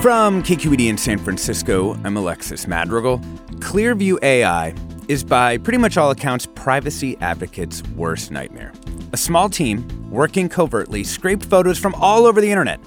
From KQED in San Francisco, I'm Alexis Madrigal. Clearview AI is, by pretty much all accounts, privacy advocates' worst nightmare. A small team, working covertly, scraped photos from all over the internet.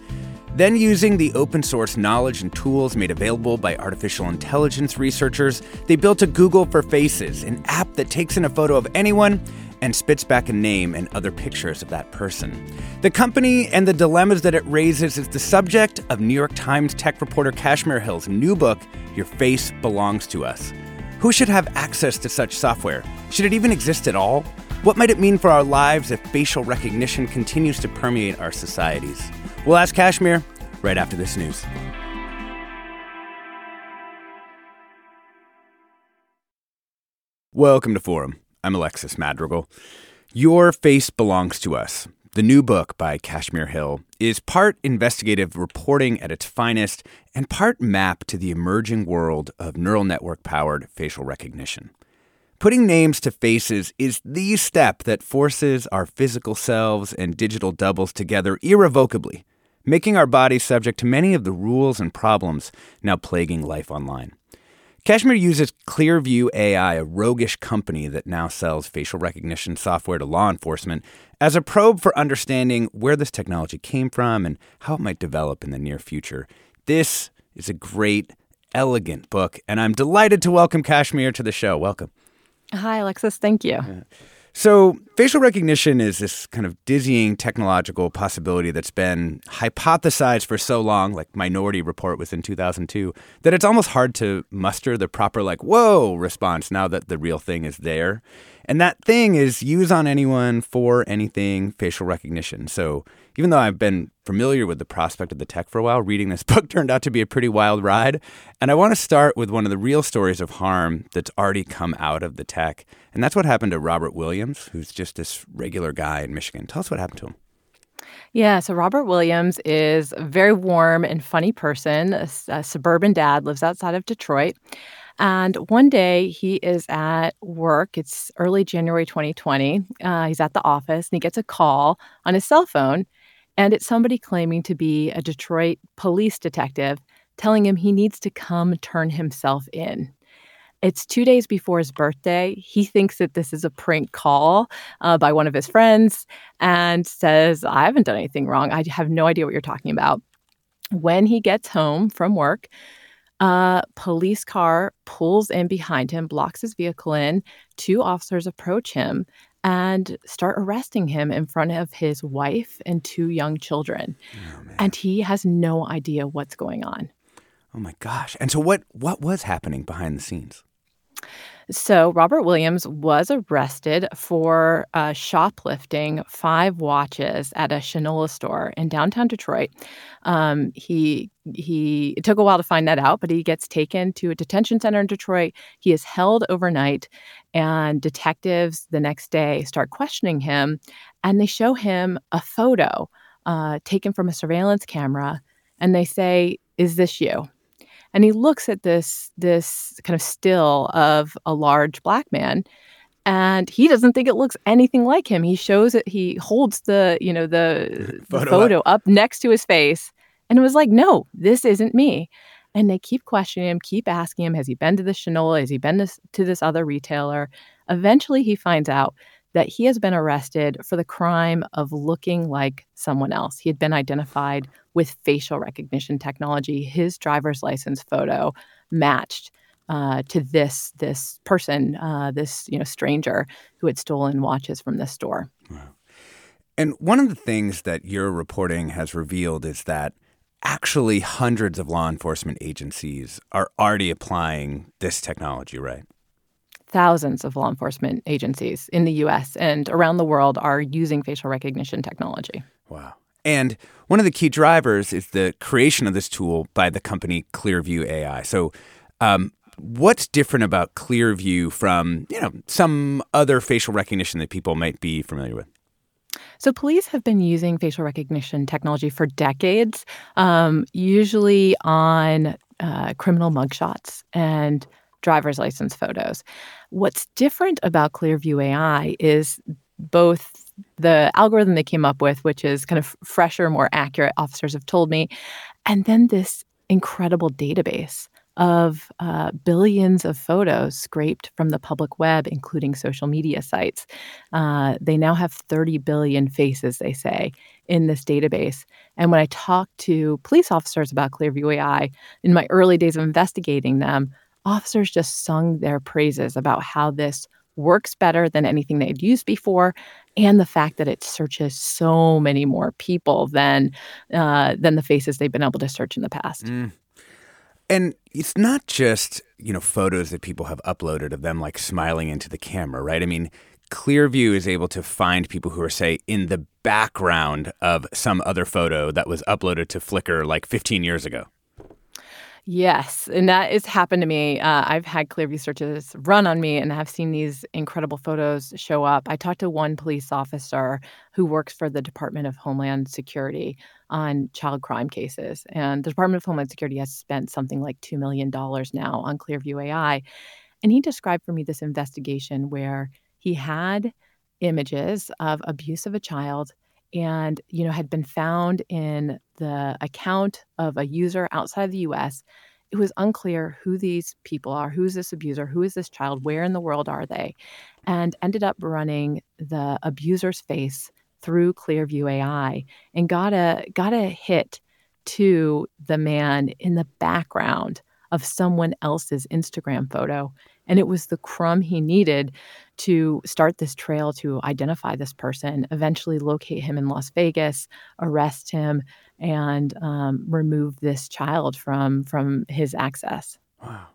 Then, using the open source knowledge and tools made available by artificial intelligence researchers, they built a Google for Faces, an app that takes in a photo of anyone and spits back a name and other pictures of that person. The company and the dilemmas that it raises is the subject of New York Times tech reporter Kashmir Hill's new book, Your Face Belongs to Us. Who should have access to such software? Should it even exist at all? What might it mean for our lives if facial recognition continues to permeate our societies? We'll ask Kashmir right after this news. Welcome to Forum. I'm Alexis Madrigal. Your Face Belongs to Us, the new book by Kashmir Hill, is part investigative reporting at its finest and part map to the emerging world of neural network powered facial recognition. Putting names to faces is the step that forces our physical selves and digital doubles together irrevocably, making our bodies subject to many of the rules and problems now plaguing life online. Kashmir uses Clearview AI, a roguish company that now sells facial recognition software to law enforcement, as a probe for understanding where this technology came from and how it might develop in the near future. This is a great, elegant book, and I'm delighted to welcome Kashmir to the show. Welcome. Hi, Alexis. Thank you. Yeah. So, facial recognition is this kind of dizzying technological possibility that's been hypothesized for so long, like Minority Report was in 2002, that it's almost hard to muster the proper, like, whoa response now that the real thing is there. And that thing is use on anyone for anything facial recognition. So, even though I've been familiar with the prospect of the tech for a while, reading this book turned out to be a pretty wild ride. And I want to start with one of the real stories of harm that's already come out of the tech. And that's what happened to Robert Williams, who's just this regular guy in Michigan. Tell us what happened to him. Yeah, so Robert Williams is a very warm and funny person, a, a suburban dad, lives outside of Detroit. And one day he is at work. It's early January 2020. Uh, he's at the office and he gets a call on his cell phone and it's somebody claiming to be a Detroit police detective telling him he needs to come turn himself in. It's two days before his birthday. He thinks that this is a prank call uh, by one of his friends and says, I haven't done anything wrong. I have no idea what you're talking about. When he gets home from work, a police car pulls in behind him, blocks his vehicle in. Two officers approach him and start arresting him in front of his wife and two young children. Oh, and he has no idea what's going on. Oh my gosh. And so what what was happening behind the scenes? So, Robert Williams was arrested for uh, shoplifting five watches at a Shinola store in downtown Detroit. Um, he he it took a while to find that out, but he gets taken to a detention center in Detroit. He is held overnight, and detectives the next day start questioning him, and they show him a photo uh, taken from a surveillance camera, and they say, "Is this you?" and he looks at this this kind of still of a large black man and he doesn't think it looks anything like him he shows it he holds the you know the photo, the photo up. up next to his face and it was like no this isn't me And they keep questioning him, keep asking him, has he been to the Shinola? Has he been to, to this other retailer? Eventually, he finds out that he has been arrested for the crime of looking like someone else. He had been identified with facial recognition technology. His driver's license photo matched uh, to this this person, uh, this you know stranger who had stolen watches from this store. Wow. And one of the things that your reporting has revealed is that actually hundreds of law enforcement agencies are already applying this technology, right? Thousands of law enforcement agencies in the US and around the world are using facial recognition technology. Wow. And one of the key drivers is the creation of this tool by the company Clearview AI. So, um, what's different about Clearview from you know some other facial recognition that people might be familiar with? So, police have been using facial recognition technology for decades, um, usually on uh, criminal mugshots and driver's license photos. What's different about Clearview AI is both the algorithm they came up with, which is kind of fresher, more accurate, officers have told me, and then this incredible database of uh, billions of photos scraped from the public web, including social media sites. Uh, they now have 30 billion faces, they say, in this database. And when I talked to police officers about Clearview AI in my early days of investigating them, officers just sung their praises about how this works better than anything they'd used before and the fact that it searches so many more people than uh, than the faces they've been able to search in the past. Mm. And it's not just, you know, photos that people have uploaded of them like smiling into the camera, right? I mean, Clearview is able to find people who are, say, in the background of some other photo that was uploaded to Flickr like 15 years ago. Yes, and that has happened to me. Uh, I've had Clearview searches run on me and I've seen these incredible photos show up. I talked to one police officer who works for the Department of Homeland Security on child crime cases. And the Department of Homeland Security has spent something like $2 million now on Clearview AI. And he described for me this investigation where he had images of abuse of a child and you know had been found in the account of a user outside the US it was unclear who these people are who's this abuser who is this child where in the world are they and ended up running the abuser's face through clearview ai and got a got a hit to the man in the background of someone else's instagram photo and it was the crumb he needed to start this trail to identify this person, eventually locate him in Las Vegas, arrest him, and um, remove this child from from his access. Wow.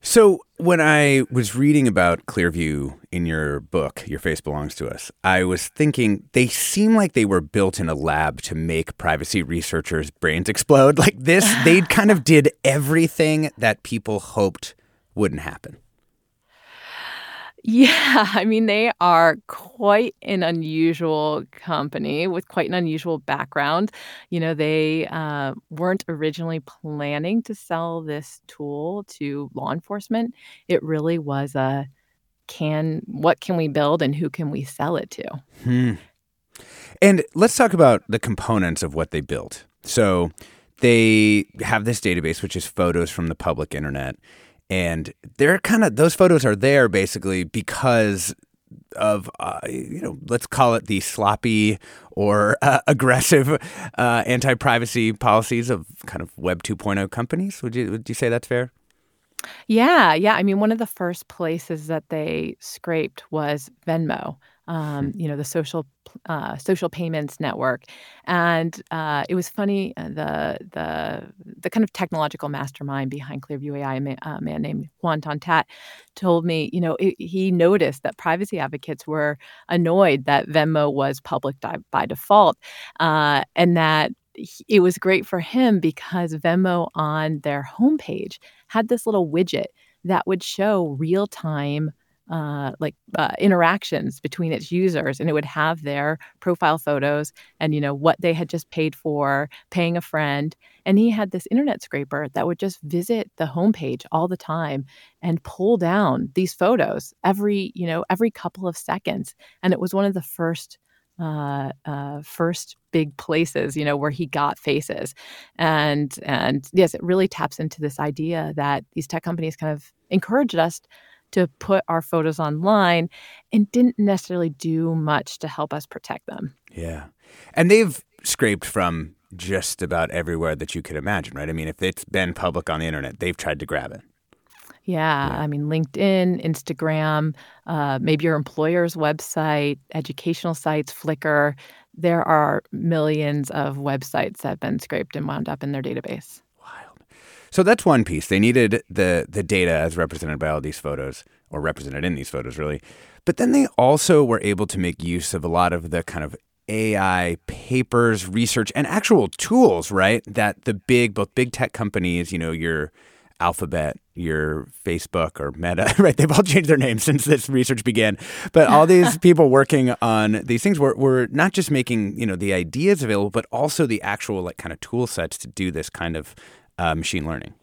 So when I was reading about Clearview in your book, Your Face Belongs to Us, I was thinking they seem like they were built in a lab to make privacy researchers' brains explode. Like this, they kind of did everything that people hoped wouldn't happen. Yeah, I mean, they are quite an unusual company with quite an unusual background. You know, they uh, weren't originally planning to sell this tool to law enforcement. It really was a can, what can we build and who can we sell it to? Hmm. And let's talk about the components of what they built. So they have this database, which is photos from the public internet and they're kind of those photos are there basically because of uh, you know let's call it the sloppy or uh, aggressive uh, anti-privacy policies of kind of web 2.0 companies. Would you would you say that's fair? Yeah yeah. I mean one of the first places that they scraped was venmo um, you know, the social uh, social payments network, and uh, it was funny. Uh, the the the kind of technological mastermind behind Clearview AI, a man, a man named Hoan Ton-That, told me, you know, it, he noticed that privacy advocates were annoyed that Venmo was public di- by default, uh, and that it was great for him because Venmo on their homepage had this little widget that would show real time uh, like uh, interactions between its users and it would have their profile photos and you know what they had just paid for paying a friend and he had this internet scraper that would just visit the homepage all the time and pull down these photos every you know every couple of seconds and it was one of the first uh, uh, first big places, you know, where he got faces, and and yes, it really taps into this idea that these tech companies kind of encouraged us to put our photos online and didn't necessarily do much to help us protect them. Yeah, and they've scraped from just about everywhere that you could imagine, right? I mean, if it's been public on the internet, they've tried to grab it. Yeah, I mean, LinkedIn, Instagram, uh, maybe your employer's website, educational sites, Flickr. There are millions of websites that have been scraped and wound up in their database. So that's one piece. They needed the the data as represented by all these photos, or represented in these photos, really. But then they also were able to make use of a lot of the kind of AI papers, research, and actual tools, right? That the big, both big tech companies, you know, your Alphabet, your Facebook or Meta, right? They've all changed their names since this research began. But all these people working on these things were, were not just making, you know, the ideas available, but also the actual like kind of tool sets to do this kind of uh, machine learning.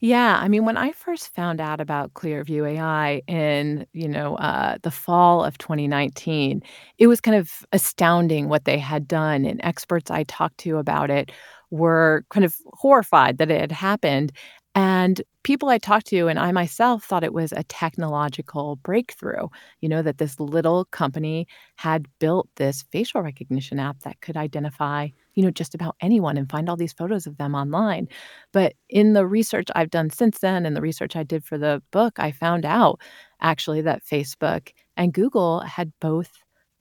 Yeah, I mean, when I first found out about Clearview AI in you know uh, the fall of 2019, it was kind of astounding what they had done, and experts I talked to about it were kind of horrified that it had happened. And people I talked to, and I myself thought it was a technological breakthrough, you know, that this little company had built this facial recognition app that could identify, you know, just about anyone and find all these photos of them online. But in the research I've done since then and the research I did for the book, I found out actually that Facebook and Google had both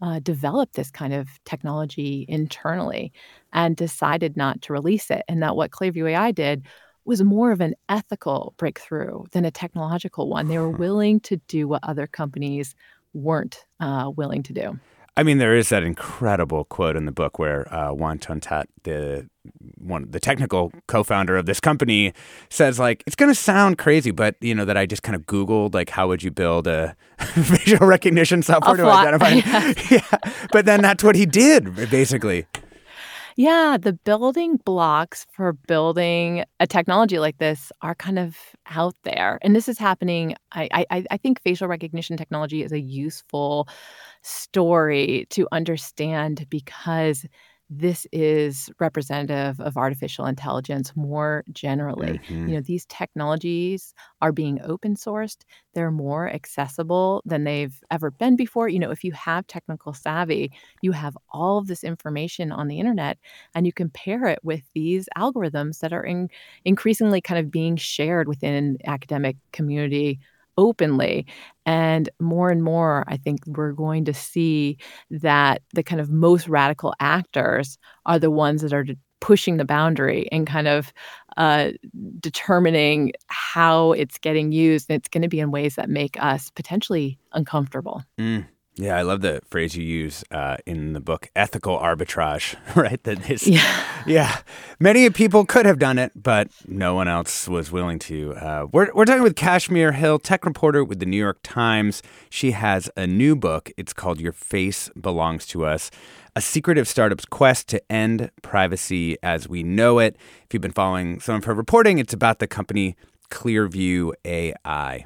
uh, developed this kind of technology internally and decided not to release it. And that what Clearview AI did was more of an ethical breakthrough than a technological one. They were willing to do what other companies weren't uh, willing to do. I mean, there is that incredible quote in the book where uh, Hoan Ton-That, the one, the technical co-founder of this company, says like, "It's going to sound crazy, but you know that I just kind of Googled like, how would you build a facial recognition software to identify?" yeah, but then that's what he did, basically. Yeah, the building blocks for building a technology like this are kind of out there. And this is happening. I, I, I think facial recognition technology is a useful story to understand because this is representative of artificial intelligence more generally. Mhm. You know, these technologies are being open sourced. They're more accessible than they've ever been before. You know, if you have technical savvy, you have all of this information on the internet and you can pair it with these algorithms that are in, increasingly kind of being shared within academic community openly and more and more i think we're going to see that the kind of most radical actors are the ones that are pushing the boundary and kind of uh, determining how it's getting used and it's going to be in ways that make us potentially uncomfortable Mm. Yeah, I love the phrase you use uh, in the book, ethical arbitrage, right? That is, yeah yeah, many people could have done it, but no one else was willing to. Uh, we're, we're talking with Kashmir Hill, tech reporter with the New York Times. She has a new book. It's called Your Face Belongs to Us A Secretive Startup's Quest to End Privacy as We Know It. If you've been following some of her reporting, it's about the company Clearview AI.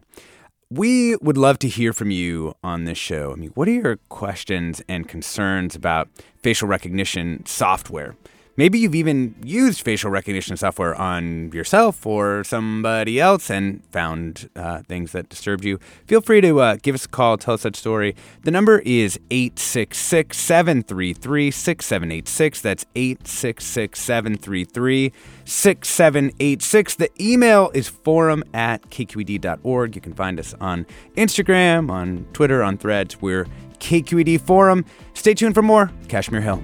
We would love to hear from you on this show. I mean, what are your questions and concerns about facial recognition software? Maybe you've even used facial recognition software on yourself or somebody else and found uh, things that disturbed you. Feel free to uh, give us a call, tell us that story. The number is 866 733 6786. That's 866 733 6786. The email is forum at kqed.org. You can find us on Instagram, on Twitter, on threads. We're KQED Forum. Stay tuned for more. Kashmir Hill.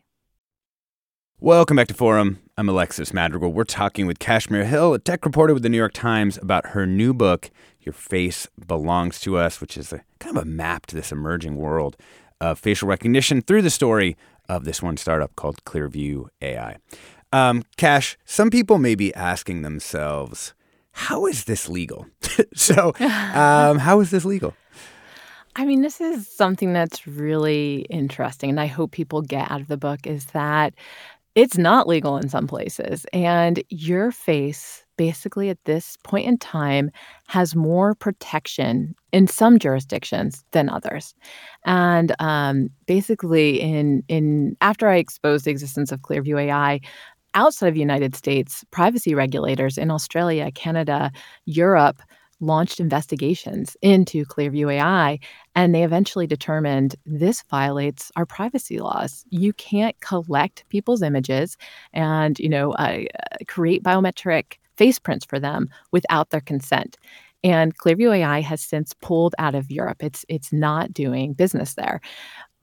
Welcome back to Forum. I'm Alexis Madrigal. We're talking with Kashmir Hill, a tech reporter with the New York Times, about her new book, Your Face Belongs to Us, which is a kind of a map to this emerging world of facial recognition through the story of this one startup called Clearview AI. Um, Kash, some people may be asking themselves, how is this legal? so, um, how is this legal? I mean, this is something that's really interesting, and I hope people get out of the book is that it's not legal in some places. And your face, basically, at this point in time, has more protection in some jurisdictions than others. And um, basically, in in after I exposed the existence of Clearview AI, outside of the United States, privacy regulators in Australia, Canada, Europe launched investigations into Clearview AI, and they eventually determined this violates our privacy laws. You can't collect people's images and, you know, uh, create biometric face prints for them without their consent. And Clearview AI has since pulled out of Europe. It's it's not doing business there.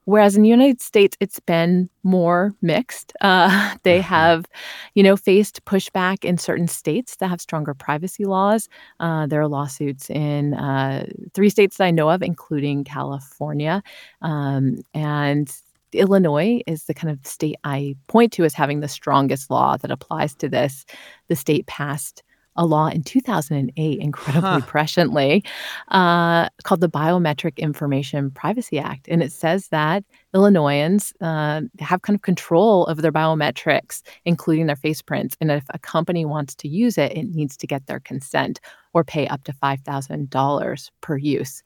Whereas in the United States, it's been more mixed. Uh, they mm-hmm. have, you know, faced pushback in certain states that have stronger privacy laws. Uh, there are lawsuits in uh, three states that I know of, including California. Um, and Illinois is the kind of state I point to as having the strongest law that applies to this. The state passed a law in 2008, incredibly huh. presciently, uh, called the Biometric Information Privacy Act. And it says that Illinoisans uh, have kind of control of their biometrics, including their face prints. And if a company wants to use it, it needs to get their consent or pay up to $5,000 per use.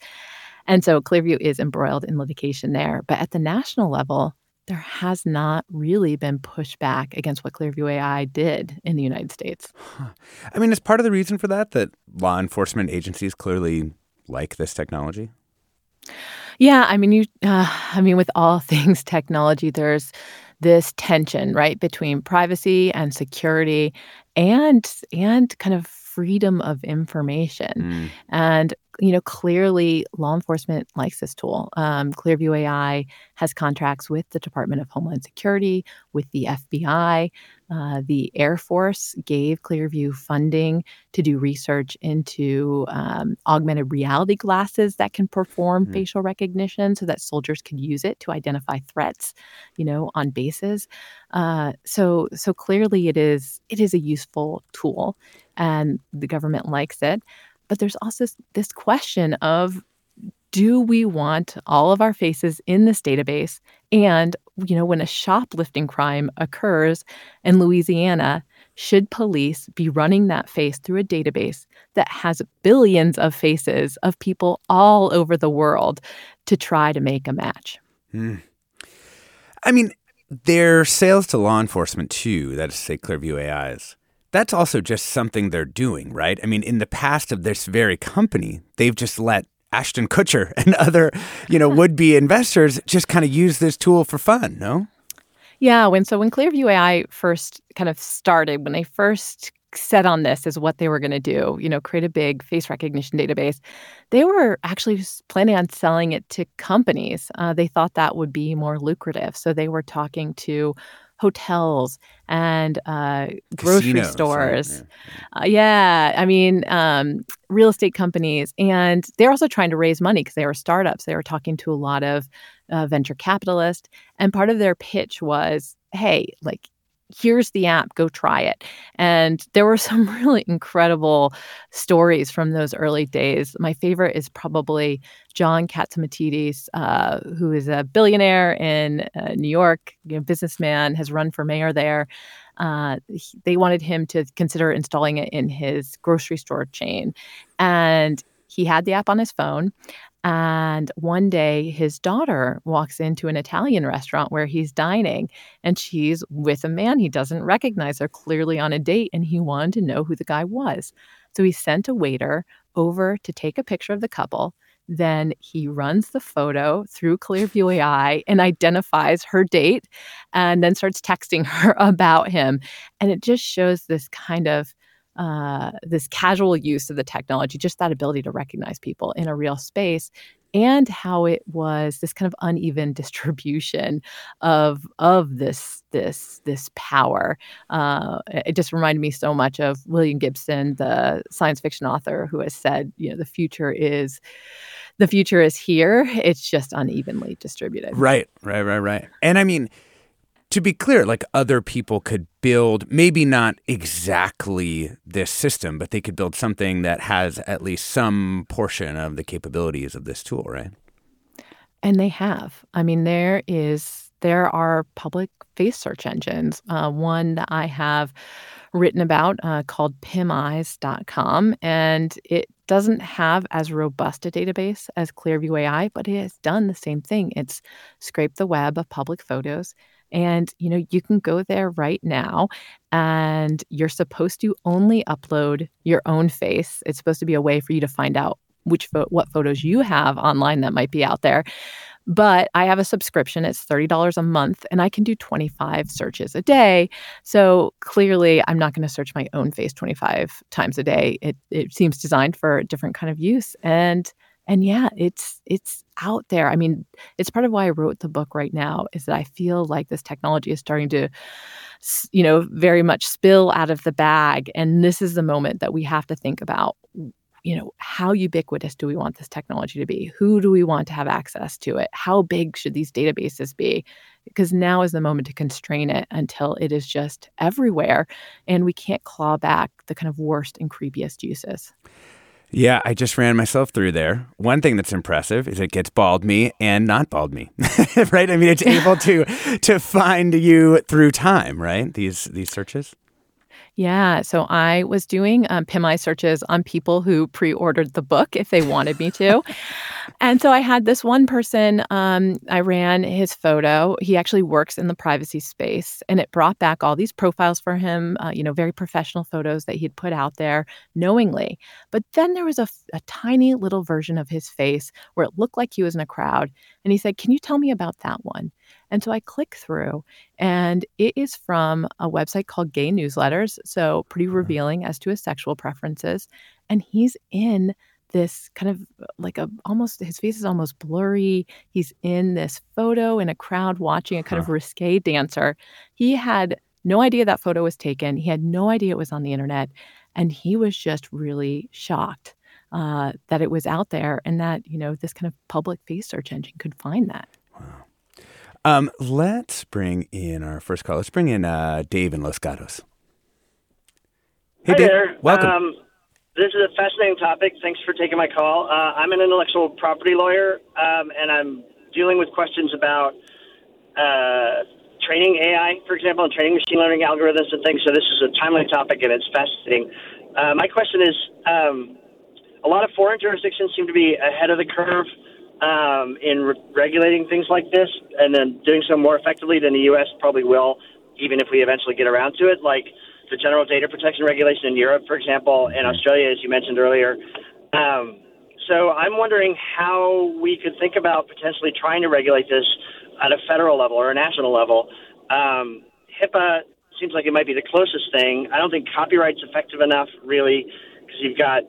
And so Clearview is embroiled in litigation there. But at the national level, there has not really been pushback against what Clearview AI did in the United States. Huh. I mean, is part of the reason for that that law enforcement agencies clearly like this technology? Yeah, I mean, you. Uh, I mean, with all things technology, there's this tension, right, between privacy and security, and and kind of freedom of information. Mm. And you know, clearly law enforcement likes this tool. Um, Clearview AI has contracts with the Department of Homeland Security, with the FBI. Uh, the Air Force gave Clearview funding to do research into um, augmented reality glasses that can perform mm-hmm. facial recognition so that soldiers could use it to identify threats, you know, on bases. Uh, so, so clearly it is it is a useful tool, and the government likes it. But there's also this question of do we want all of our faces in this database? And, you know, when a shoplifting crime occurs in Louisiana, should police be running that face through a database that has billions of faces of people all over the world to try to make a match? Hmm. I mean, their sales to law enforcement, too, that is, to say, Clearview AI's, that's also just something they're doing, right? I mean, in the past of this very company, they've just let Ashton Kutcher and other, you know, would-be investors just kind of use this tool for fun, no? Yeah, when so when Clearview AI first kind of started, when they first set on this as what they were going to do, you know, create a big face recognition database, they were actually planning on selling it to companies. Uh, they thought that would be more lucrative. So they were talking to hotels and uh, grocery stores. Right? Yeah. Uh, yeah. I mean, um, real estate companies. And they're also trying to raise money because they were startups. They were talking to a lot of uh, venture capitalists. And part of their pitch was hey, like, here's the app, go try it. And there were some really incredible stories from those early days. My favorite is probably John Catsimatidis, uh, who is a billionaire in uh, New York, you know, businessman, has run for mayor there. Uh, he, they wanted him to consider installing it in his grocery store chain. And he had the app on his phone. And one day, his daughter walks into an Italian restaurant where he's dining, and she's with a man he doesn't recognize. They're clearly on a date, and he wanted to know who the guy was. So he sent a waiter over to take a picture of the couple. Then he runs the photo through Clearview AI and identifies her date and then starts texting her about him. And it just shows this kind of uh, this casual use of the technology, just that ability to recognize people in a real space, and how it was this kind of uneven distribution of of this this this power. Uh, it just reminded me so much of William Gibson, the science fiction author, who has said, you know, the future is the future is here. It's just unevenly distributed. Right, right, right, right. And I mean to be clear, like other people could build maybe not exactly this system, but they could build something that has at least some portion of the capabilities of this tool, right? And they have. I mean, there is there are public face search engines. Uh, one that I have written about uh, called pimeyes.com, and it doesn't have as robust a database as Clearview AI, but it has done the same thing. It's scraped the web of public photos and, you know, you can go there right now and you're supposed to only upload your own face. It's supposed to be a way for you to find out which fo- what photos you have online that might be out there. But I have a subscription. It's $30 a month and I can do 25 searches a day. So clearly I'm not going to search my own face 25 times a day. It it seems designed for a different kind of use. And and yeah it's it's out there. I mean it's part of why i wrote the book right now is that i feel like this technology is starting to you know very much spill out of the bag and this is the moment that we have to think about you know how ubiquitous do we want this technology to be? Who do we want to have access to it? How big should these databases be? Because now is the moment to constrain it until it is just everywhere and we can't claw back the kind of worst and creepiest uses yeah, I just ran myself through there. One thing that's impressive is it gets bald me and not bald me, right? I mean, it's able to to find you through time, right? These these searches. Yeah. So I was doing um, PimEye searches on people who pre ordered the book if they wanted me to. and so I had this one person, um, I ran his photo. He actually works in the privacy space, and it brought back all these profiles for him, uh, you know, very professional photos that he'd put out there knowingly. But then there was a, a tiny little version of his face where it looked like he was in a crowd. And he said, Can you tell me about that one? And so I click through, and it is from a website called Gay Newsletters. So pretty mm-hmm. revealing as to his sexual preferences. And he's in this kind of uh, like a almost his face is almost blurry. He's in this photo in a crowd watching a kind huh. of risque dancer. He had no idea that photo was taken. He had no idea it was on the internet. And he was just really shocked uh, that it was out there and that, you know, this kind of public face search engine could find that. Um, let's bring in our first call. Let's bring in uh, Dave in Los Gatos. Hey, Hi Dave. there. Welcome. Um, this is a fascinating topic. Thanks for taking my call. Uh, I'm an intellectual property lawyer, um, and I'm dealing with questions about uh, training AI, for example, and training machine learning algorithms and things. So this is a timely topic, and it's fascinating. Uh, my question is, um, a lot of foreign jurisdictions seem to be ahead of the curve um, in re- regulating things like this, and then doing so more effectively than the U.S. probably will, even if we eventually get around to it. Like the general data protection regulation in Europe, for example, and Australia, as you mentioned earlier. Um, so I'm wondering how we could think about potentially trying to regulate this at a federal level or a national level. Um, HIPAA seems like it might be the closest thing. I don't think copyright's effective enough, really, because you've got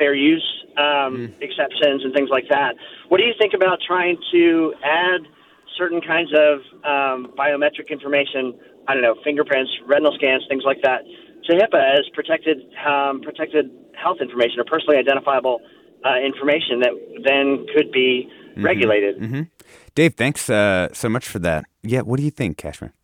fair use um, mm. exceptions and things like that. What do you think about trying to add certain kinds of um, biometric information? I don't know, fingerprints, retinal scans, things like that, to HIPAA as protected um, protected health information or personally identifiable uh, information that then could be mm-hmm. regulated. Mm-hmm. Dave, thanks uh, so much for that. Yeah, what do you think, Kashmir?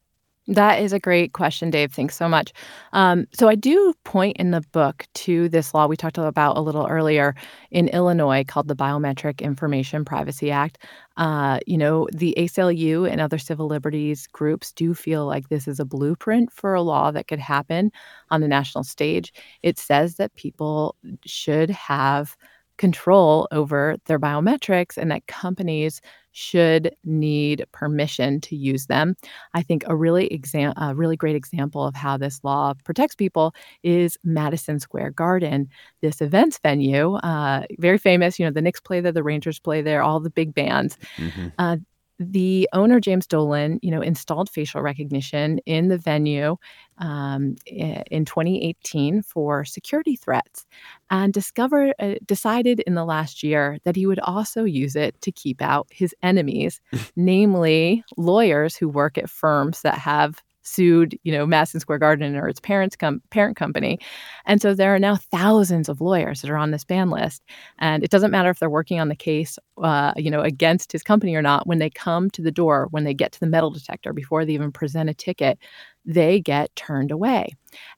That is a great question, Dave. Thanks so much. Um, so, I do point in the book to this law we talked about a little earlier in Illinois called the Biometric Information Privacy Act. Uh, you know, the ACLU and other civil liberties groups do feel like this is a blueprint for a law that could happen on the national stage. It says that people should have control over their biometrics and that companies should need permission to use them. I think a really exam- a really great example of how this law protects people is Madison Square Garden, this events venue, uh, very famous. You know, the Knicks play there, the Rangers play there, all the big bands. Mm-hmm. Uh, the owner James Dolan, you know, installed facial recognition in the venue um, in 2018 for security threats, and discovered uh, decided in the last year that he would also use it to keep out his enemies, namely lawyers who work at firms that have sued, you know, Madison Square Garden or its parents com- parent company. And so there are now thousands of lawyers that are on this ban list. And it doesn't matter if they're working on the case, uh, you know, against his company or not. When they come to the door, when they get to the metal detector before they even present a ticket, they get turned away.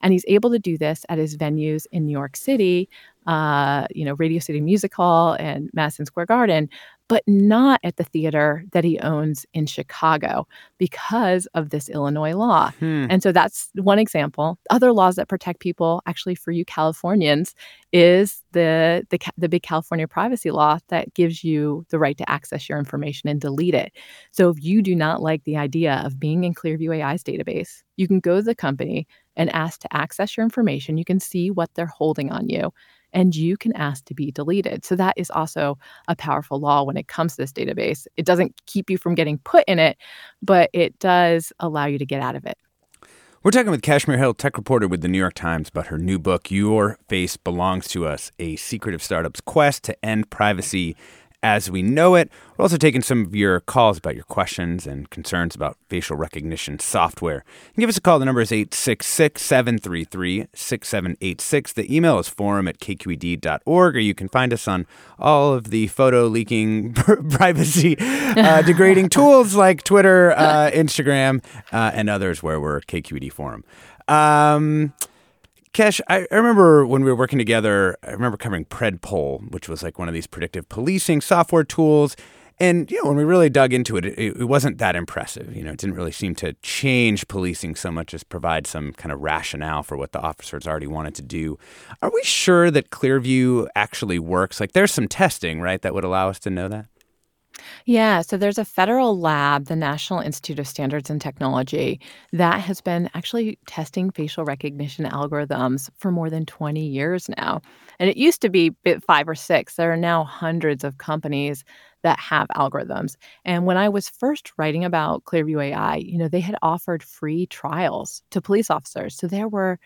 And he's able to do this at his venues in New York City, uh, you know, Radio City Music Hall and Madison Square Garden, but not at the theater that he owns in Chicago because of this Illinois law. Hmm. And so that's one example. Other laws that protect people, actually for you Californians, is the, the the big California privacy law that gives you the right to access your information and delete it. So if you do not like the idea of being in Clearview AI's database, you can go to the company and ask to access your information. You can see what they're holding on you and you can ask to be deleted. So that is also a powerful law when it comes to this database. It doesn't keep you from getting put in it, but it does allow you to get out of it. We're talking with Kashmir Hill, tech reporter with the New York Times, about her new book, Your Face Belongs to Us A Secretive Startup's Quest to End Privacy as we know it. We're also taking some of your calls about your questions and concerns about facial recognition software. You can give us a call. The number is 866 733 6786. The email is forum at kqed.org, or you can find us on all of the photo leaking, privacy uh, degrading tools like Twitter, uh, Instagram, uh, and others where we're KQED Forum. Um, Kesh, I, remember when we were working together, I remember covering PredPol, which was like one of these predictive policing software tools. And, you know, when we really dug into it, it, it wasn't that impressive. You know, it didn't really seem to change policing so much as provide some kind of rationale for what the officers already wanted to do. Are we sure that Clearview actually works? Like, there's some testing, right, that would allow us to know that? Yeah, so there's a federal lab, the National Institute of Standards and Technology, that has been actually testing facial recognition algorithms for more than 20 years now. And it used to be five or six. There are now hundreds of companies that have algorithms. And when I was first writing about Clearview AI, you know, they had offered free trials to police officers. So there were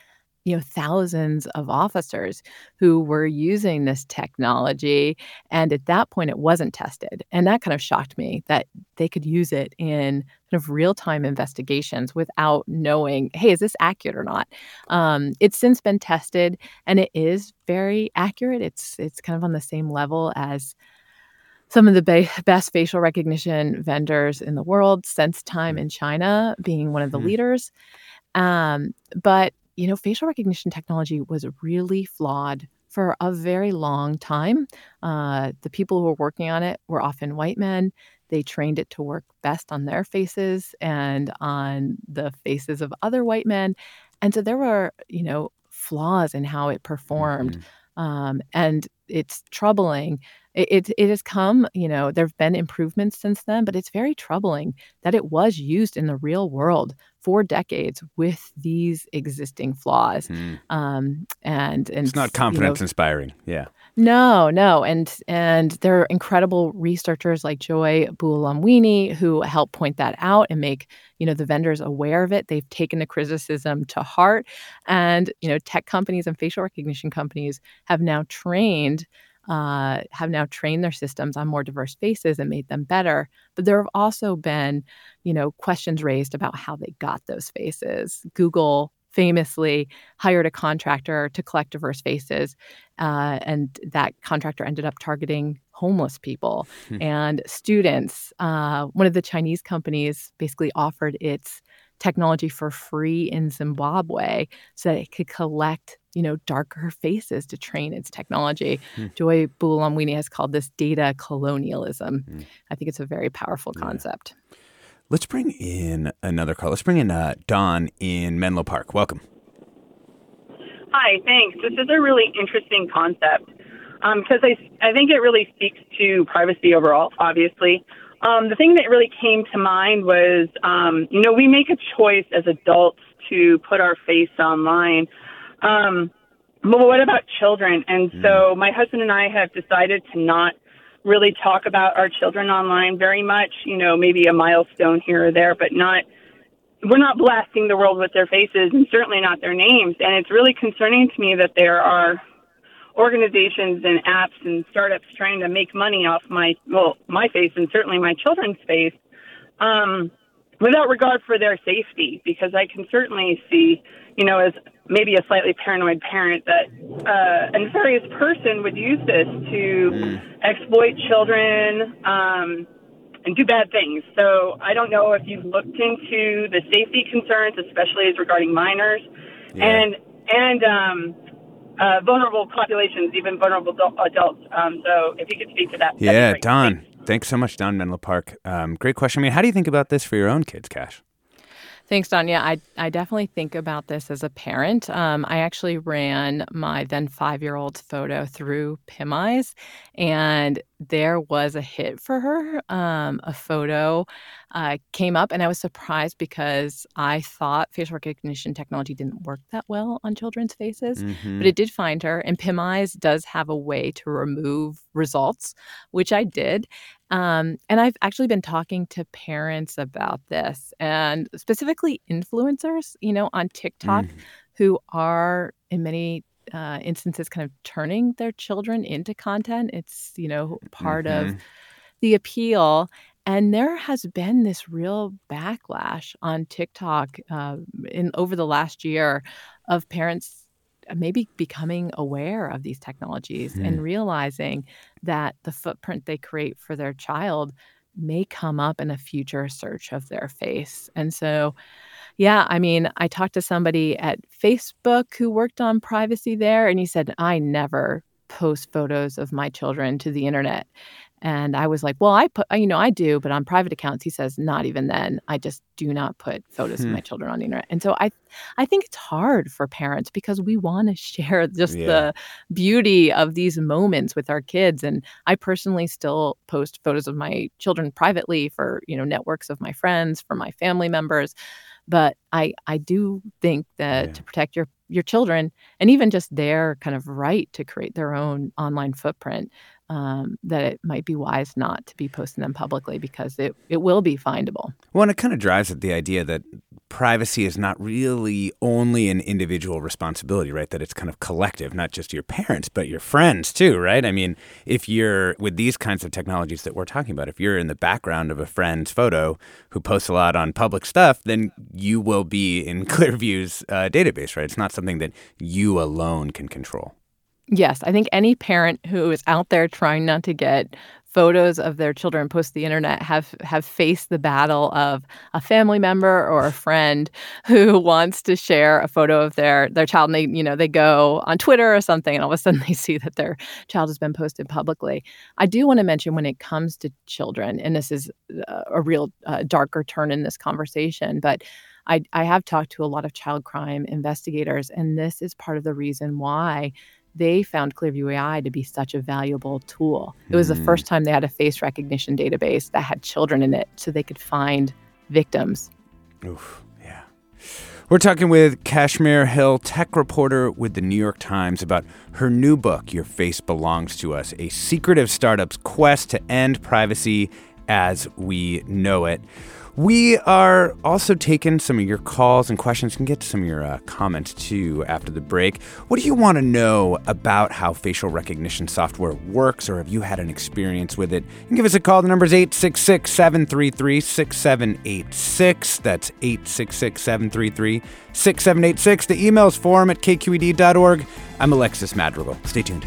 you know thousands of officers who were using this technology and at that point it wasn't tested and that kind of shocked me that they could use it in kind of real-time investigations without knowing hey is this accurate or not? Um, it's since been tested and it is very accurate. It's it's kind of on the same level as some of the best facial recognition vendors in the world SenseTime in china being one of the mm-hmm. leaders. Um, but you know, facial recognition technology was really flawed for a very long time. Uh, the people who were working on it were often white men. They trained it to work best on their faces and on the faces of other white men. And so there were, you know, flaws in how it performed. Mm-hmm. Um, and it's troubling. It, it, it has come, you know, there have been improvements since then, but it's very troubling that it was used in the real world for decades with these existing flaws. Mm. Um, and, and it's not confidence you know, inspiring. Yeah. No, no, and and there are incredible researchers like Joy Buolamwini who help point that out and make you know the vendors aware of it. They've taken the criticism to heart, and you know tech companies and facial recognition companies have now trained uh, have now trained their systems on more diverse faces and made them better. But there have also been, you know, questions raised about how they got those faces. Google famously hired a contractor to collect diverse faces, uh, and that contractor ended up targeting homeless people hmm. and students. Uh, one of the Chinese companies basically offered its technology for free in Zimbabwe so that it could collect you know, darker faces to train its technology. Hmm. Joy Buolamwini has called this data colonialism. Hmm. I think it's a very powerful concept. Yeah. Let's bring in another call. Let's bring in uh, Don in Menlo Park. Welcome. Hi, thanks. This is a really interesting concept because um, I, I think it really speaks to privacy overall, obviously. Um, the thing that really came to mind was, um, you know, we make a choice as adults to put our face online um, but what about children? And mm. so my husband and I have decided to not really talk about our children online very much. You know, maybe a milestone here or there, but not. We're not blasting the world with their faces, and certainly not their names. And it's really concerning to me that there are organizations and apps and startups trying to make money off my well my face and certainly my children's face um, without regard for their safety because I can certainly see you know as maybe a slightly paranoid parent that uh, a nefarious person would use this to mm. exploit children um, and do bad things. So I don't know if you've looked into the safety concerns, especially as regarding minors yeah. and and um, uh, vulnerable populations, even vulnerable adults. Um, so if you could speak to that. Yeah, Don. Thanks. So much, Don Menlo Park. Um, great question. I mean, how do you think about this for your own kids, Kash? Thanks, Don. Yeah, I, I definitely think about this as a parent. Um, I actually ran my then five year old's photo through PimEyes, and there was a hit for her. Um, a photo uh, came up, and I was surprised because I thought facial recognition technology didn't work that well on children's faces, mm-hmm. but it did find her. And PimEyes does have a way to remove results, which I did. Um, and I've actually been talking to parents about this, and specifically influencers, you know, on TikTok, mm-hmm. who are in many uh, instances kind of turning their children into content. It's, you know, part mm-hmm. of the appeal. And there has been this real backlash on TikTok uh, in over the last year of parents uh, maybe becoming aware of these technologies mm. and realizing that the footprint they create for their child may come up in a future search of their face. And so, yeah, I mean, I talked to somebody at Facebook who worked on privacy there, and he said, I never post photos of my children to the internet. And I was like, well, I put, you know, I do, but on private accounts, he says, not even then. I just do not put photos hmm. of my children on the internet. And so I, I think it's hard for parents because we want to share just yeah. the beauty of these moments with our kids. And I personally still post photos of my children privately for, you know, networks of my friends, for my family members. But I, I do think that yeah. to protect your your children and even just their kind of right to create their own online footprint um, that it might be wise not to be posting them publicly because it, it will be findable. Well, and it kind of drives at the idea that privacy is not really only an individual responsibility, right? That it's kind of collective, not just your parents, but your friends too, right? I mean, if you're with these kinds of technologies that we're talking about, if you're in the background of a friend's photo who posts a lot on public stuff, then you will be in Clearview's uh, database, right? It's not something that you alone can control. Yes, I think any parent who is out there trying not to get photos of their children post the internet have have faced the battle of a family member or a friend who wants to share a photo of their their child and they you know they go on Twitter or something and all of a sudden they see that their child has been posted publicly. I do want to mention when it comes to children and this is a real uh, darker turn in this conversation but I, I have talked to a lot of child crime investigators, and this is part of the reason why they found Clearview AI to be such a valuable tool. It was mm. the hmm. first time they had a face recognition database that had children in it so they could find victims. Oof, yeah. We're talking with Kashmir Hill, tech reporter with the New York Times, about her new book, Your Face Belongs to Us A Secretive Startup's Quest to End Privacy as We Know It. We are also taking some of your calls and questions. and get to some of your uh, comments too after the break. What do you want to know about how facial recognition software works, or have you had an experience with it? You can give us a call. The number is 866 733 6786. That's 866 733 6786. The email is forum at kqed.org. I'm Alexis Madrigal. Stay tuned.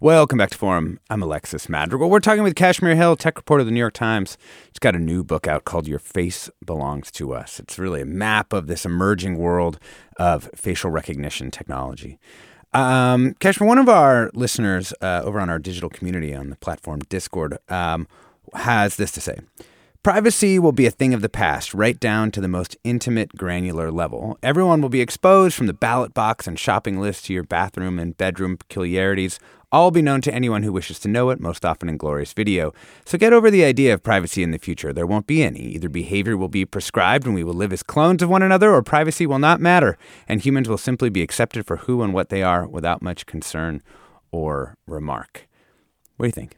Welcome back to Forum. I'm Alexis Madrigal. We're talking with Kashmir Hill, tech reporter of the New York Times. She's got a new book out called Your Face Belongs to Us. It's really a map of this emerging world of facial recognition technology. Um, Kashmir, one of our listeners uh, over on our digital community on the platform Discord um, has this to say. Privacy will be a thing of the past, right down to the most intimate, granular level. Everyone will be exposed from the ballot box and shopping list to your bathroom and bedroom peculiarities, all be known to anyone who wishes to know it, most often in glorious video. So get over the idea of privacy in the future. There won't be any. Either behavior will be prescribed and we will live as clones of one another, or privacy will not matter, and humans will simply be accepted for who and what they are without much concern or remark. What do you think?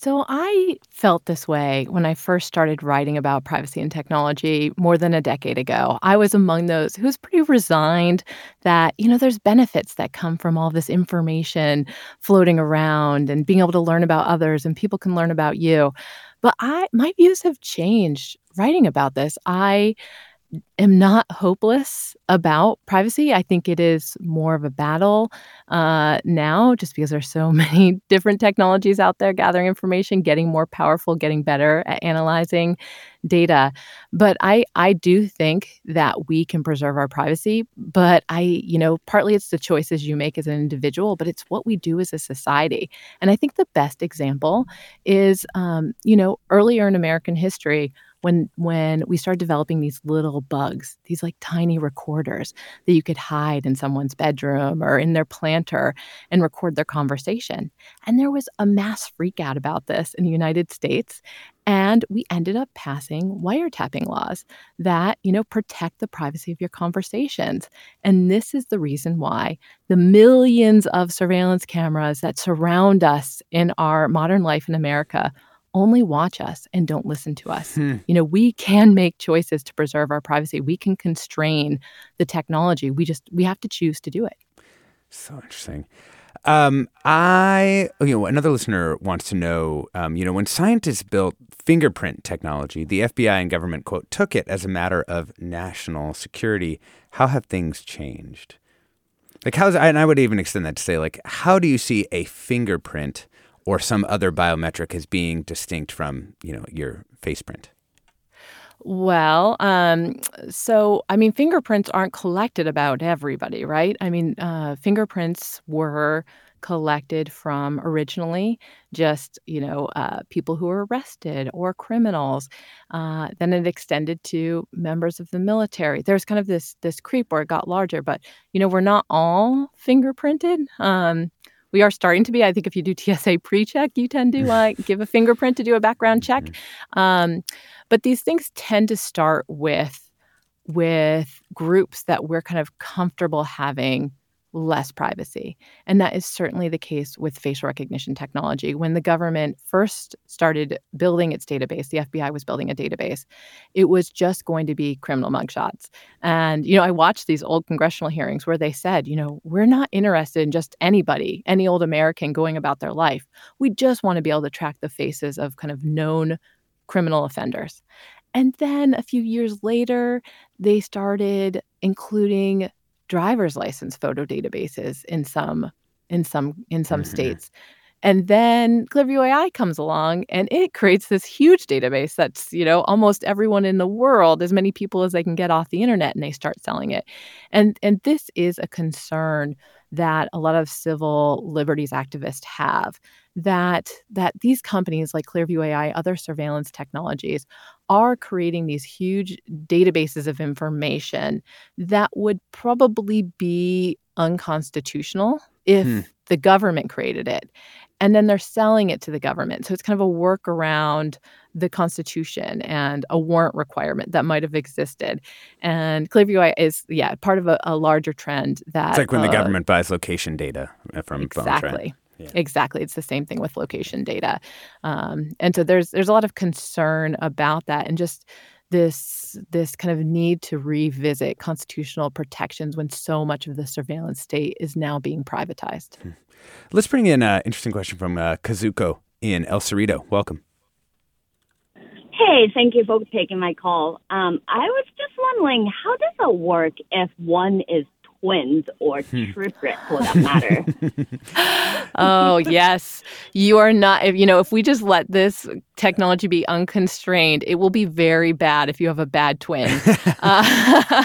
So I felt this way when I first started writing about privacy and technology more than a decade ago. I was among those who was pretty resigned that, you know, there's benefits that come from all this information floating around and being able to learn about others and people can learn about you. But I my views have changed writing about this. I am not hopeless about privacy. I think it is more of a battle uh, now, just because there's so many different technologies out there gathering information, getting more powerful, getting better at analyzing data. But I I do think that we can preserve our privacy. But I, you know, partly it's the choices you make as an individual, but it's what we do as a society. And I think the best example is, um, you know, earlier in American history when when we started developing these little bugs, these like tiny recorders that you could hide in someone's bedroom or in their planter and record their conversation. And there was a mass freakout about this in the United States. And we ended up passing wiretapping laws that, you know, protect the privacy of your conversations. And this is the reason why the millions of surveillance cameras that surround us in our modern life in America only watch us and don't listen to us. Hmm. You know, we can make choices to preserve our privacy. We can constrain the technology. We just we have to choose to do it. So interesting. Um, I, you know, another listener wants to know, um, you know, when scientists built fingerprint technology, the FBI and government, quote, took it as a matter of national security. How have things changed? Like, how's, and I would even extend that to say, like, how do you see a fingerprint or some other biometric as being distinct from, you know, your face print? Well, um, so I mean, fingerprints aren't collected about everybody, right? I mean, uh, fingerprints were collected from originally just you know uh, people who were arrested or criminals uh, then it extended to members of the military there's kind of this this creep where it got larger but you know we're not all fingerprinted um, we are starting to be. I think if you do TSA pre-check, you tend to like give a fingerprint to do a background check. Mm-hmm. Um, but these things tend to start with with groups that we're kind of comfortable having less privacy. And that is certainly the case with facial recognition technology. When the government first started building its database, the FBI was building a database, it was just going to be criminal mugshots. And, you know, I watched these old congressional hearings where they said, you know, we're not interested in just anybody, any old American going about their life. We just want to be able to track the faces of kind of known criminal offenders. And then a few years later, they started including driver's license photo databases in some in some in some mm-hmm. states. And then Clearview AI comes along and it creates this huge database that's, you know, almost everyone in the world, as many people as they can get off the internet, and they start selling it. And and this is a concern that a lot of civil liberties activists have that that these companies like Clearview AI, other surveillance technologies, are creating these huge databases of information that would probably be unconstitutional if hmm. the government created it. And then they're selling it to the government. So it's kind of a workaround the Constitution and a warrant requirement that might have existed. And Clearview is, yeah, part of a, a larger trend that. It's like when uh, the government buys location data from exactly. phones, right? Yeah. Exactly, it's the same thing with location data, um, and so there's there's a lot of concern about that, and just this this kind of need to revisit constitutional protections when so much of the surveillance state is now being privatized. Hmm. Let's bring in an interesting question from uh, Kazuko in El Cerrito. Welcome. Hey, thank you for taking my call. Um, I was just wondering, how does it work if one is twins or hmm. triplets for that matter. oh, yes. You are not, you know, if we just let this technology be unconstrained, it will be very bad if you have a bad twin. uh,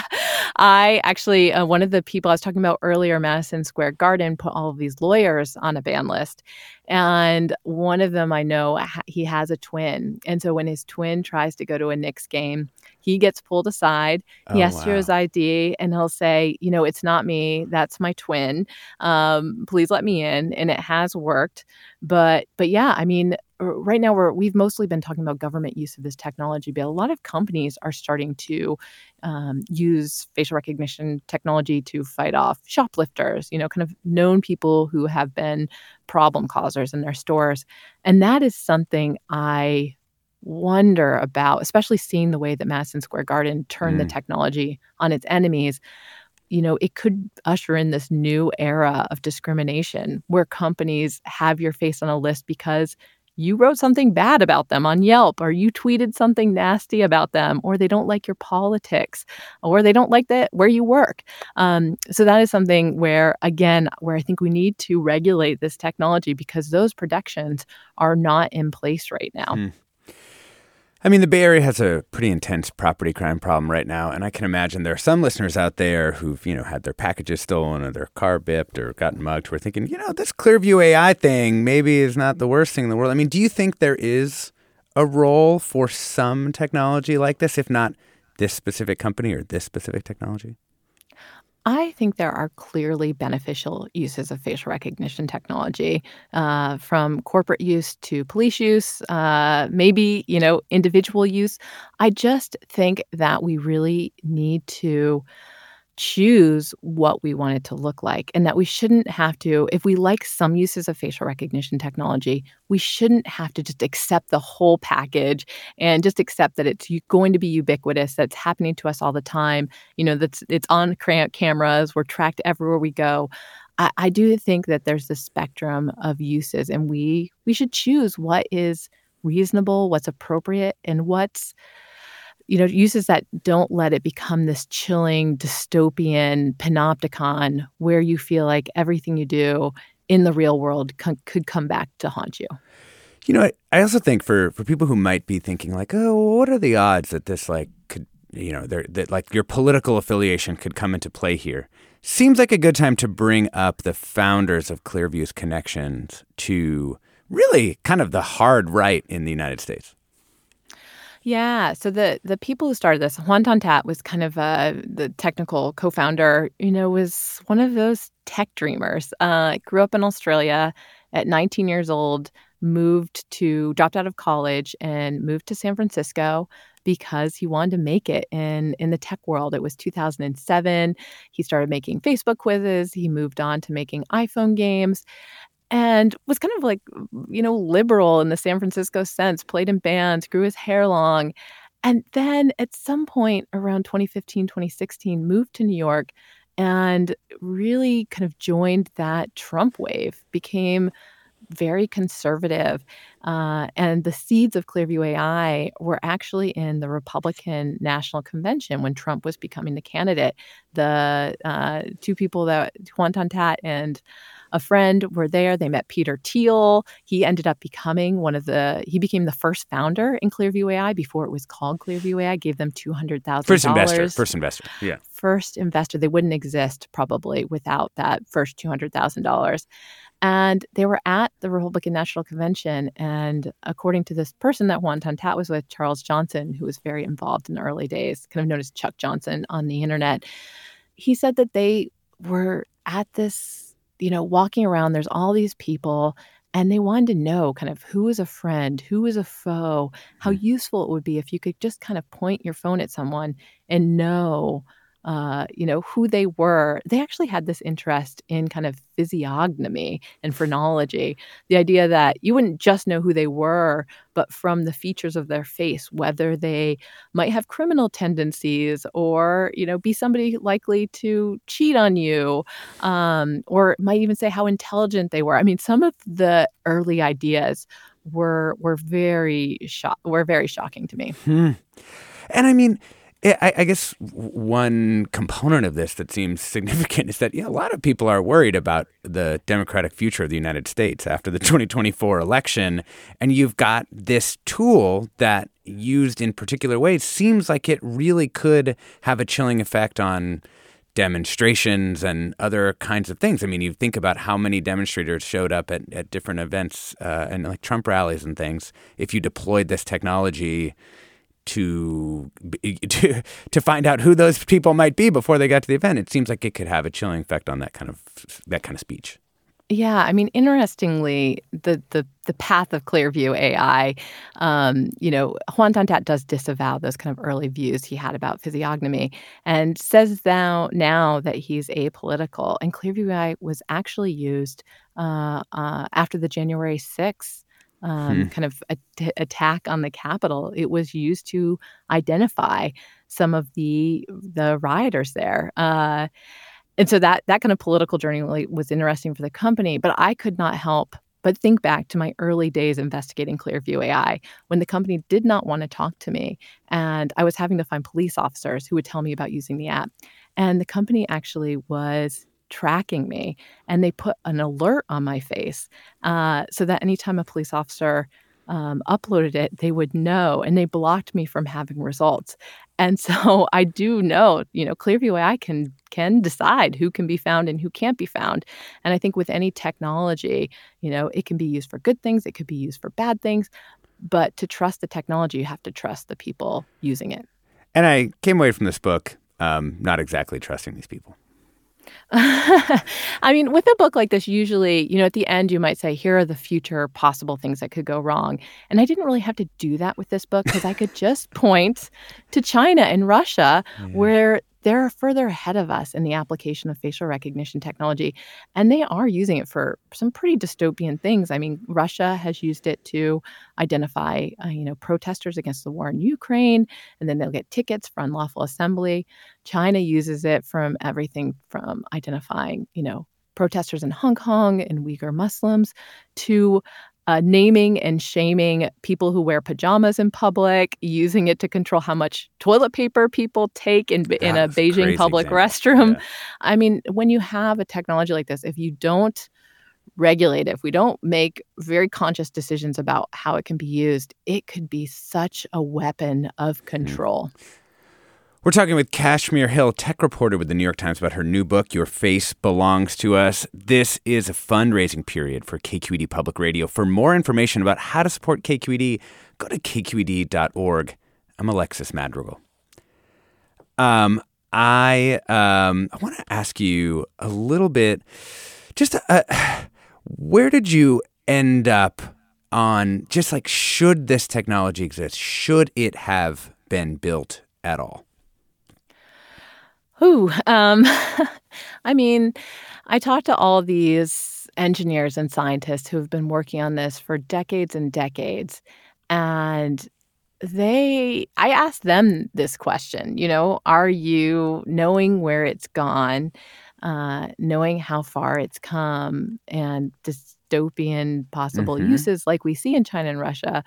I actually, uh, one of the people I was talking about earlier, Madison Square Garden, put all of these lawyers on a ban list. And one of them I know he has a twin. And so when his twin tries to go to a Knicks game, he gets pulled aside. He oh, asks wow. for his ID and he'll say, you know, it's not me. That's my twin. Um, please let me in. And it has worked. But but yeah, I mean, right now we're we've mostly been talking about government use of this technology, but a lot of companies are starting to um, use facial recognition technology to fight off shoplifters. You know, kind of known people who have been problem causers in their stores, and that is something I wonder about, especially seeing the way that Madison Square Garden turned mm. the technology on its enemies you know, it could usher in this new era of discrimination where companies have your face on a list because you wrote something bad about them on Yelp, or you tweeted something nasty about them, or they don't like your politics, or they don't like that where you work. Um, so that is something where, again, where I think we need to regulate this technology because those protections are not in place right now. Mm. I mean, the Bay Area has a pretty intense property crime problem right now, and I can imagine there are some listeners out there who've, you know, had their packages stolen or their car bipped or gotten mugged who are thinking, you know, this Clearview AI thing maybe is not the worst thing in the world. I mean, do you think there is a role for some technology like this, if not this specific company or this specific technology? I think there are clearly beneficial uses of facial recognition technology, uh, from corporate use to police use, uh, maybe you know individual use. I just think that we really need to choose what we want it to look like and that we shouldn't have to if we like some uses of facial recognition technology we shouldn't have to just accept the whole package and just accept that it's going to be ubiquitous that's happening to us all the time you know that's it's on cameras we're tracked everywhere we go. I, I do think that there's a spectrum of uses and we we should choose what is reasonable what's appropriate and what's you know, uses that don't let it become this chilling dystopian panopticon where you feel like everything you do in the real world c- could come back to haunt you. You know, I, I also think for for people who might be thinking like, oh, what are the odds that this like could, you know, that like your political affiliation could come into play here? Seems like a good time to bring up the founders of Clearview's connections to really kind of the hard right in the United States. Yeah. So the the people who started this, Hoan Ton-That was kind of uh, the technical co-founder. You know, was one of those tech dreamers. Uh, grew up in Australia at 19 years old. Moved to dropped out of college and moved to San Francisco because he wanted to make it in in the tech world. It was 2007. He started making Facebook quizzes. He moved on to making iPhone games and was kind of like, you know, liberal in the San Francisco sense, played in bands, grew his hair long. And then at some point around 2015, 2016, moved to New York and really kind of joined that Trump wave, became very conservative. Uh, and the seeds of Clearview AI were actually in the Republican National Convention when Trump was becoming the candidate. The uh, two people that, Hoan Ton-That and a friend were there. They met Peter Thiel. He ended up becoming one of the, he became the first founder in Clearview AI before it was called Clearview AI, gave them $200,000. First investor. First investor. Yeah. first investor. They wouldn't exist probably without that first $200,000. And they were at the Republican National Convention. And according to this person that Hoan Ton-That was with, Charles Johnson, who was very involved in the early days, kind of known as Chuck Johnson on the internet, he said that they were at this, you know, walking around, there's all these people and they wanted to know kind of who is a friend, who is a foe, how useful it would be if you could just kind of point your phone at someone and know uh, you know, who they were, they actually had this interest in kind of physiognomy and phrenology. The idea that you wouldn't just know who they were, but from the features of their face, whether they might have criminal tendencies or, you know, be somebody likely to cheat on you, um, or might even say how intelligent they were. I mean, some of the early ideas were were very shock were very shocking to me. Hmm. And I mean, I, I, guess one component of this that seems significant is that yeah, a lot of people are worried about the democratic future of the United States after the 2024 election. And you've got this tool that, used in particular ways, seems like it really could have a chilling effect on demonstrations and other kinds of things. I mean, you think about how many demonstrators showed up at, at different events uh, and like Trump rallies and things. If you deployed this technology, to, to to find out who those people might be before they got to the event. It seems like it could have a chilling effect on that kind of that kind of speech. Yeah, I mean, interestingly, the the the path of Clearview AI, um, you know, Hoan Ton-That does disavow those kind of early views he had about physiognomy, and says now now that he's apolitical. And Clearview AI was actually used uh, uh, after the January sixth um, hmm. kind of attack on the Capitol. It was used to identify some of the the rioters there. Uh, and so that that kind of political journey was interesting for the company. But I could not help but think back to my early days investigating Clearview AI when the company did not want to talk to me. And I was having to find police officers who would tell me about using the app. And the company actually was tracking me and they put an alert on my face uh, so that anytime a police officer um, uploaded it, they would know and they blocked me from having results. And so I do know, you know, Clearview AI can can decide who can be found and who can't be found. And I think with any technology, you know, it can be used for good things, it could be used for bad things. But to trust the technology, you have to trust the people using it. And I came away from this book um, not exactly trusting these people. I mean, with a book like this, usually, you know, at the end, you might say, here are the future possible things that could go wrong. And I didn't really have to do that with this book because I could just point to China and Russia, yeah. where they're further ahead of us in the application of facial recognition technology and they are using it for some pretty dystopian things. I mean russia has used it to identify uh, you know protesters against the war in ukraine and then they'll get tickets for unlawful assembly. China uses it from everything from identifying you know protesters in Hong Kong and Uyghur Muslims to uh, naming and shaming people who wear pajamas in public, using it to control how much toilet paper people take in, in a Beijing public example. restroom. Yeah. I mean, when you have a technology like this, if you don't regulate it, if we don't make very conscious decisions about how it can be used, it could be such a weapon of hmm. control. Mm. We're talking with Kashmir Hill, tech reporter with the New York Times, about her new book, Your Face Belongs to Us. This is a fundraising period for KQED Public Radio. For more information about how to support KQED, go to kqed.org. I'm Alexis Madrigal. Um, I um, I want to ask you a little bit. Just uh, where did you end up on? Just like should this technology exist? Should it have been built at all? Ooh, um, I mean, I talked to all these engineers and scientists who have been working on this for decades and decades. And they, I asked them this question, you know, are you knowing where it's gone, uh, knowing how far it's come, and dystopian possible mm-hmm. uses like we see in China and Russia?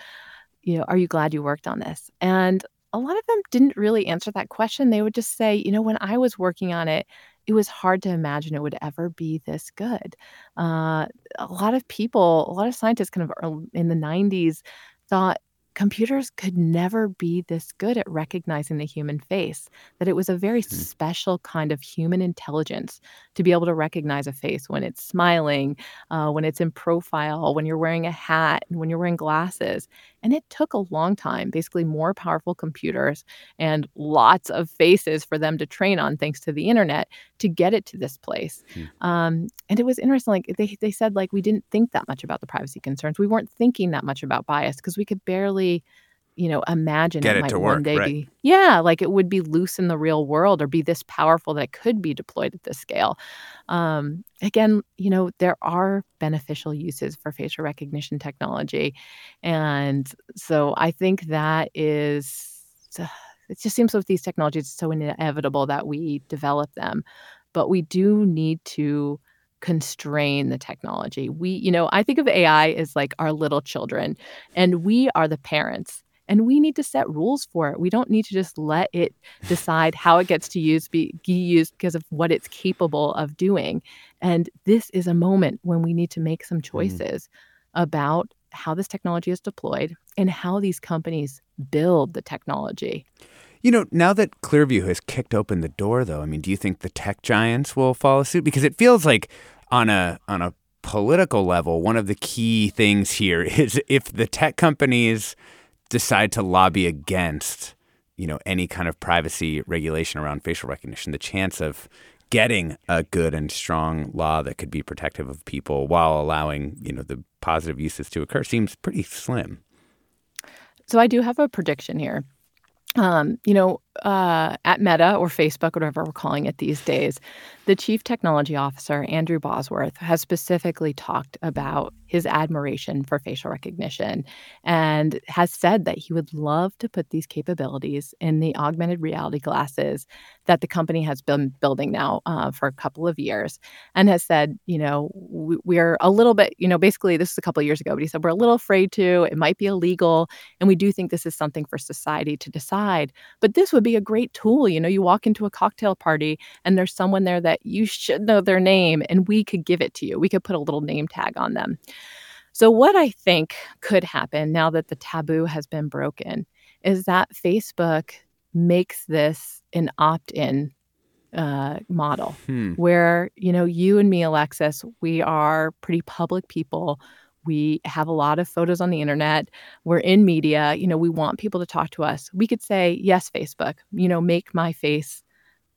You know, are you glad you worked on this? And a lot of them didn't really answer that question. They would just say, you know, when I was working on it, it was hard to imagine it would ever be this good. Uh, a lot of people, a lot of scientists kind of in the 90s thought computers could never be this good at recognizing the human face, that it was a very mm. special kind of human intelligence to be able to recognize a face when it's smiling, uh, when it's in profile, when you're wearing a hat, when you're wearing glasses. And it took a long time, basically, more powerful computers and lots of faces for them to train on, thanks to the internet, to get it to this place. Mm. Um, and it was interesting. Like they, they said, like, we didn't think that much about the privacy concerns. We weren't thinking that much about bias because we could barely you know, imagine Get it, it might one work, day right. be yeah, like it would be loose in the real world or be this powerful that it could be deployed at this scale. Um, again, you know, there are beneficial uses for facial recognition technology, and so I think that is. It just seems with these technologies, it's so inevitable that we develop them, but we do need to constrain the technology. We, you know, I think of AI as like our little children, and we are the parents. And we need to set rules for it. We don't need to just let it decide how it gets to use be, be used because of what it's capable of doing. And this is a moment when we need to make some Mm. choices about how this technology is deployed and how these companies build the technology. You know, now that Clearview has kicked open the door, though, I mean, do you think the tech giants will follow suit? Because it feels like on a on a political level, one of the key things here is if the tech companies decide to lobby against, you know, any kind of privacy regulation around facial recognition, the chance of getting a good and strong law that could be protective of people while allowing, you know, the positive uses to occur seems pretty slim. So I do have a prediction here. Um, you know, uh, at Meta or Facebook, whatever we're calling it these days, the chief technology officer, Andrew Bosworth, has specifically talked about his admiration for facial recognition and has said that he would love to put these capabilities in the augmented reality glasses that the company has been building now uh, for a couple of years and has said, you know, we, we're a little bit, you know, basically this is a couple of years ago, but he said we're a little afraid to, it might be illegal. And we do think this is something for society to decide. But this would be a great tool. You know, you walk into a cocktail party and there's someone there that you should know their name and we could give it to you. We could put a little name tag on them. So, what I think could happen now that the taboo has been broken is that Facebook makes this an opt in uh, model Hmm. where, you know, you and me, Alexis, we are pretty public people. We have a lot of photos on the internet. We're in media. You know, we want people to talk to us. We could say, yes, Facebook, you know, make my face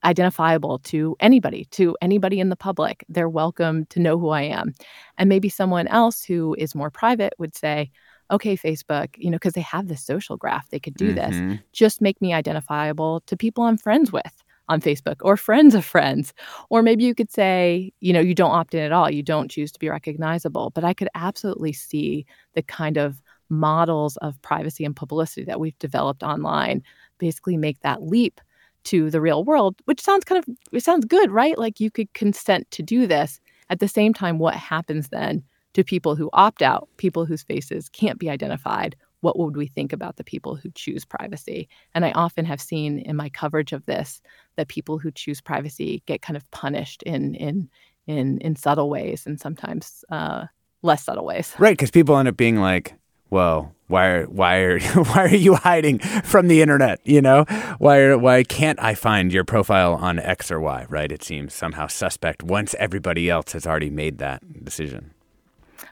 identifiable to anybody, to anybody in the public. They're welcome to know who I am. And maybe someone else who is more private would say, okay, Facebook, you know, because they have this social graph, they could do this. Mhm. Just make me identifiable to people I'm friends with on Facebook or friends of friends. Or maybe you could say, you know, you don't opt in at all. You don't choose to be recognizable. But I could absolutely see the kind of models of privacy and publicity that we've developed online basically make that leap to the real world, which sounds kind of it sounds good, right? Like you could consent to do this. At the same time, what happens then to people who opt out, people whose faces can't be identified? What would we think about the people who choose privacy? And I often have seen in my coverage of this that people who choose privacy get kind of punished in in in in subtle ways and sometimes uh, less subtle ways. Right, because people end up being like, "Well, why are why are why are you hiding from the internet? You know, why why can't I find your profile on X or Y? Right? It seems somehow suspect once everybody else has already made that decision.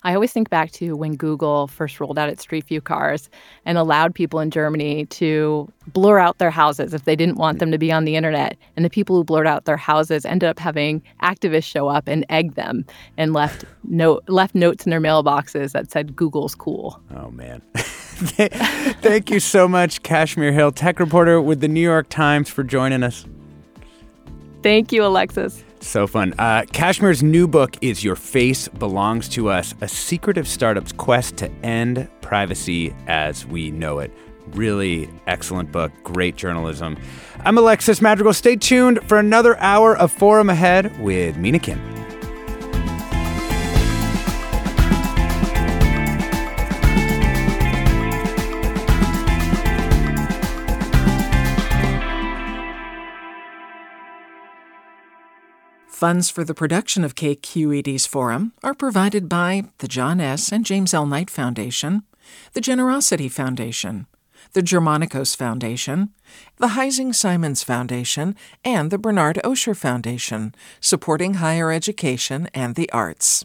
I always think back to when Google first rolled out its Street View cars and allowed people in Germany to blur out their houses if they didn't want them to be on the internet. And the people who blurred out their houses ended up having activists show up and egg them and left note left notes in their mailboxes that said Google's cool. Oh man. Thank you so much, Kashmir Hill, tech reporter with the New York Times, for joining us. Thank you, Alexis. So fun. Uh, Kashmir's new book is Your Face Belongs to Us A Secretive Startup's Quest to End Privacy as We Know It. Really excellent book, great journalism. I'm Alexis Madrigal. Stay tuned for another hour of Forum Ahead with Mina Kim. Funds for the production of KQED's forum are provided by the John S. and James L. Knight Foundation the Generosity Foundation, the Germanicos Foundation, the Heising Simons Foundation, and the Bernard Osher Foundation, supporting higher education and the arts.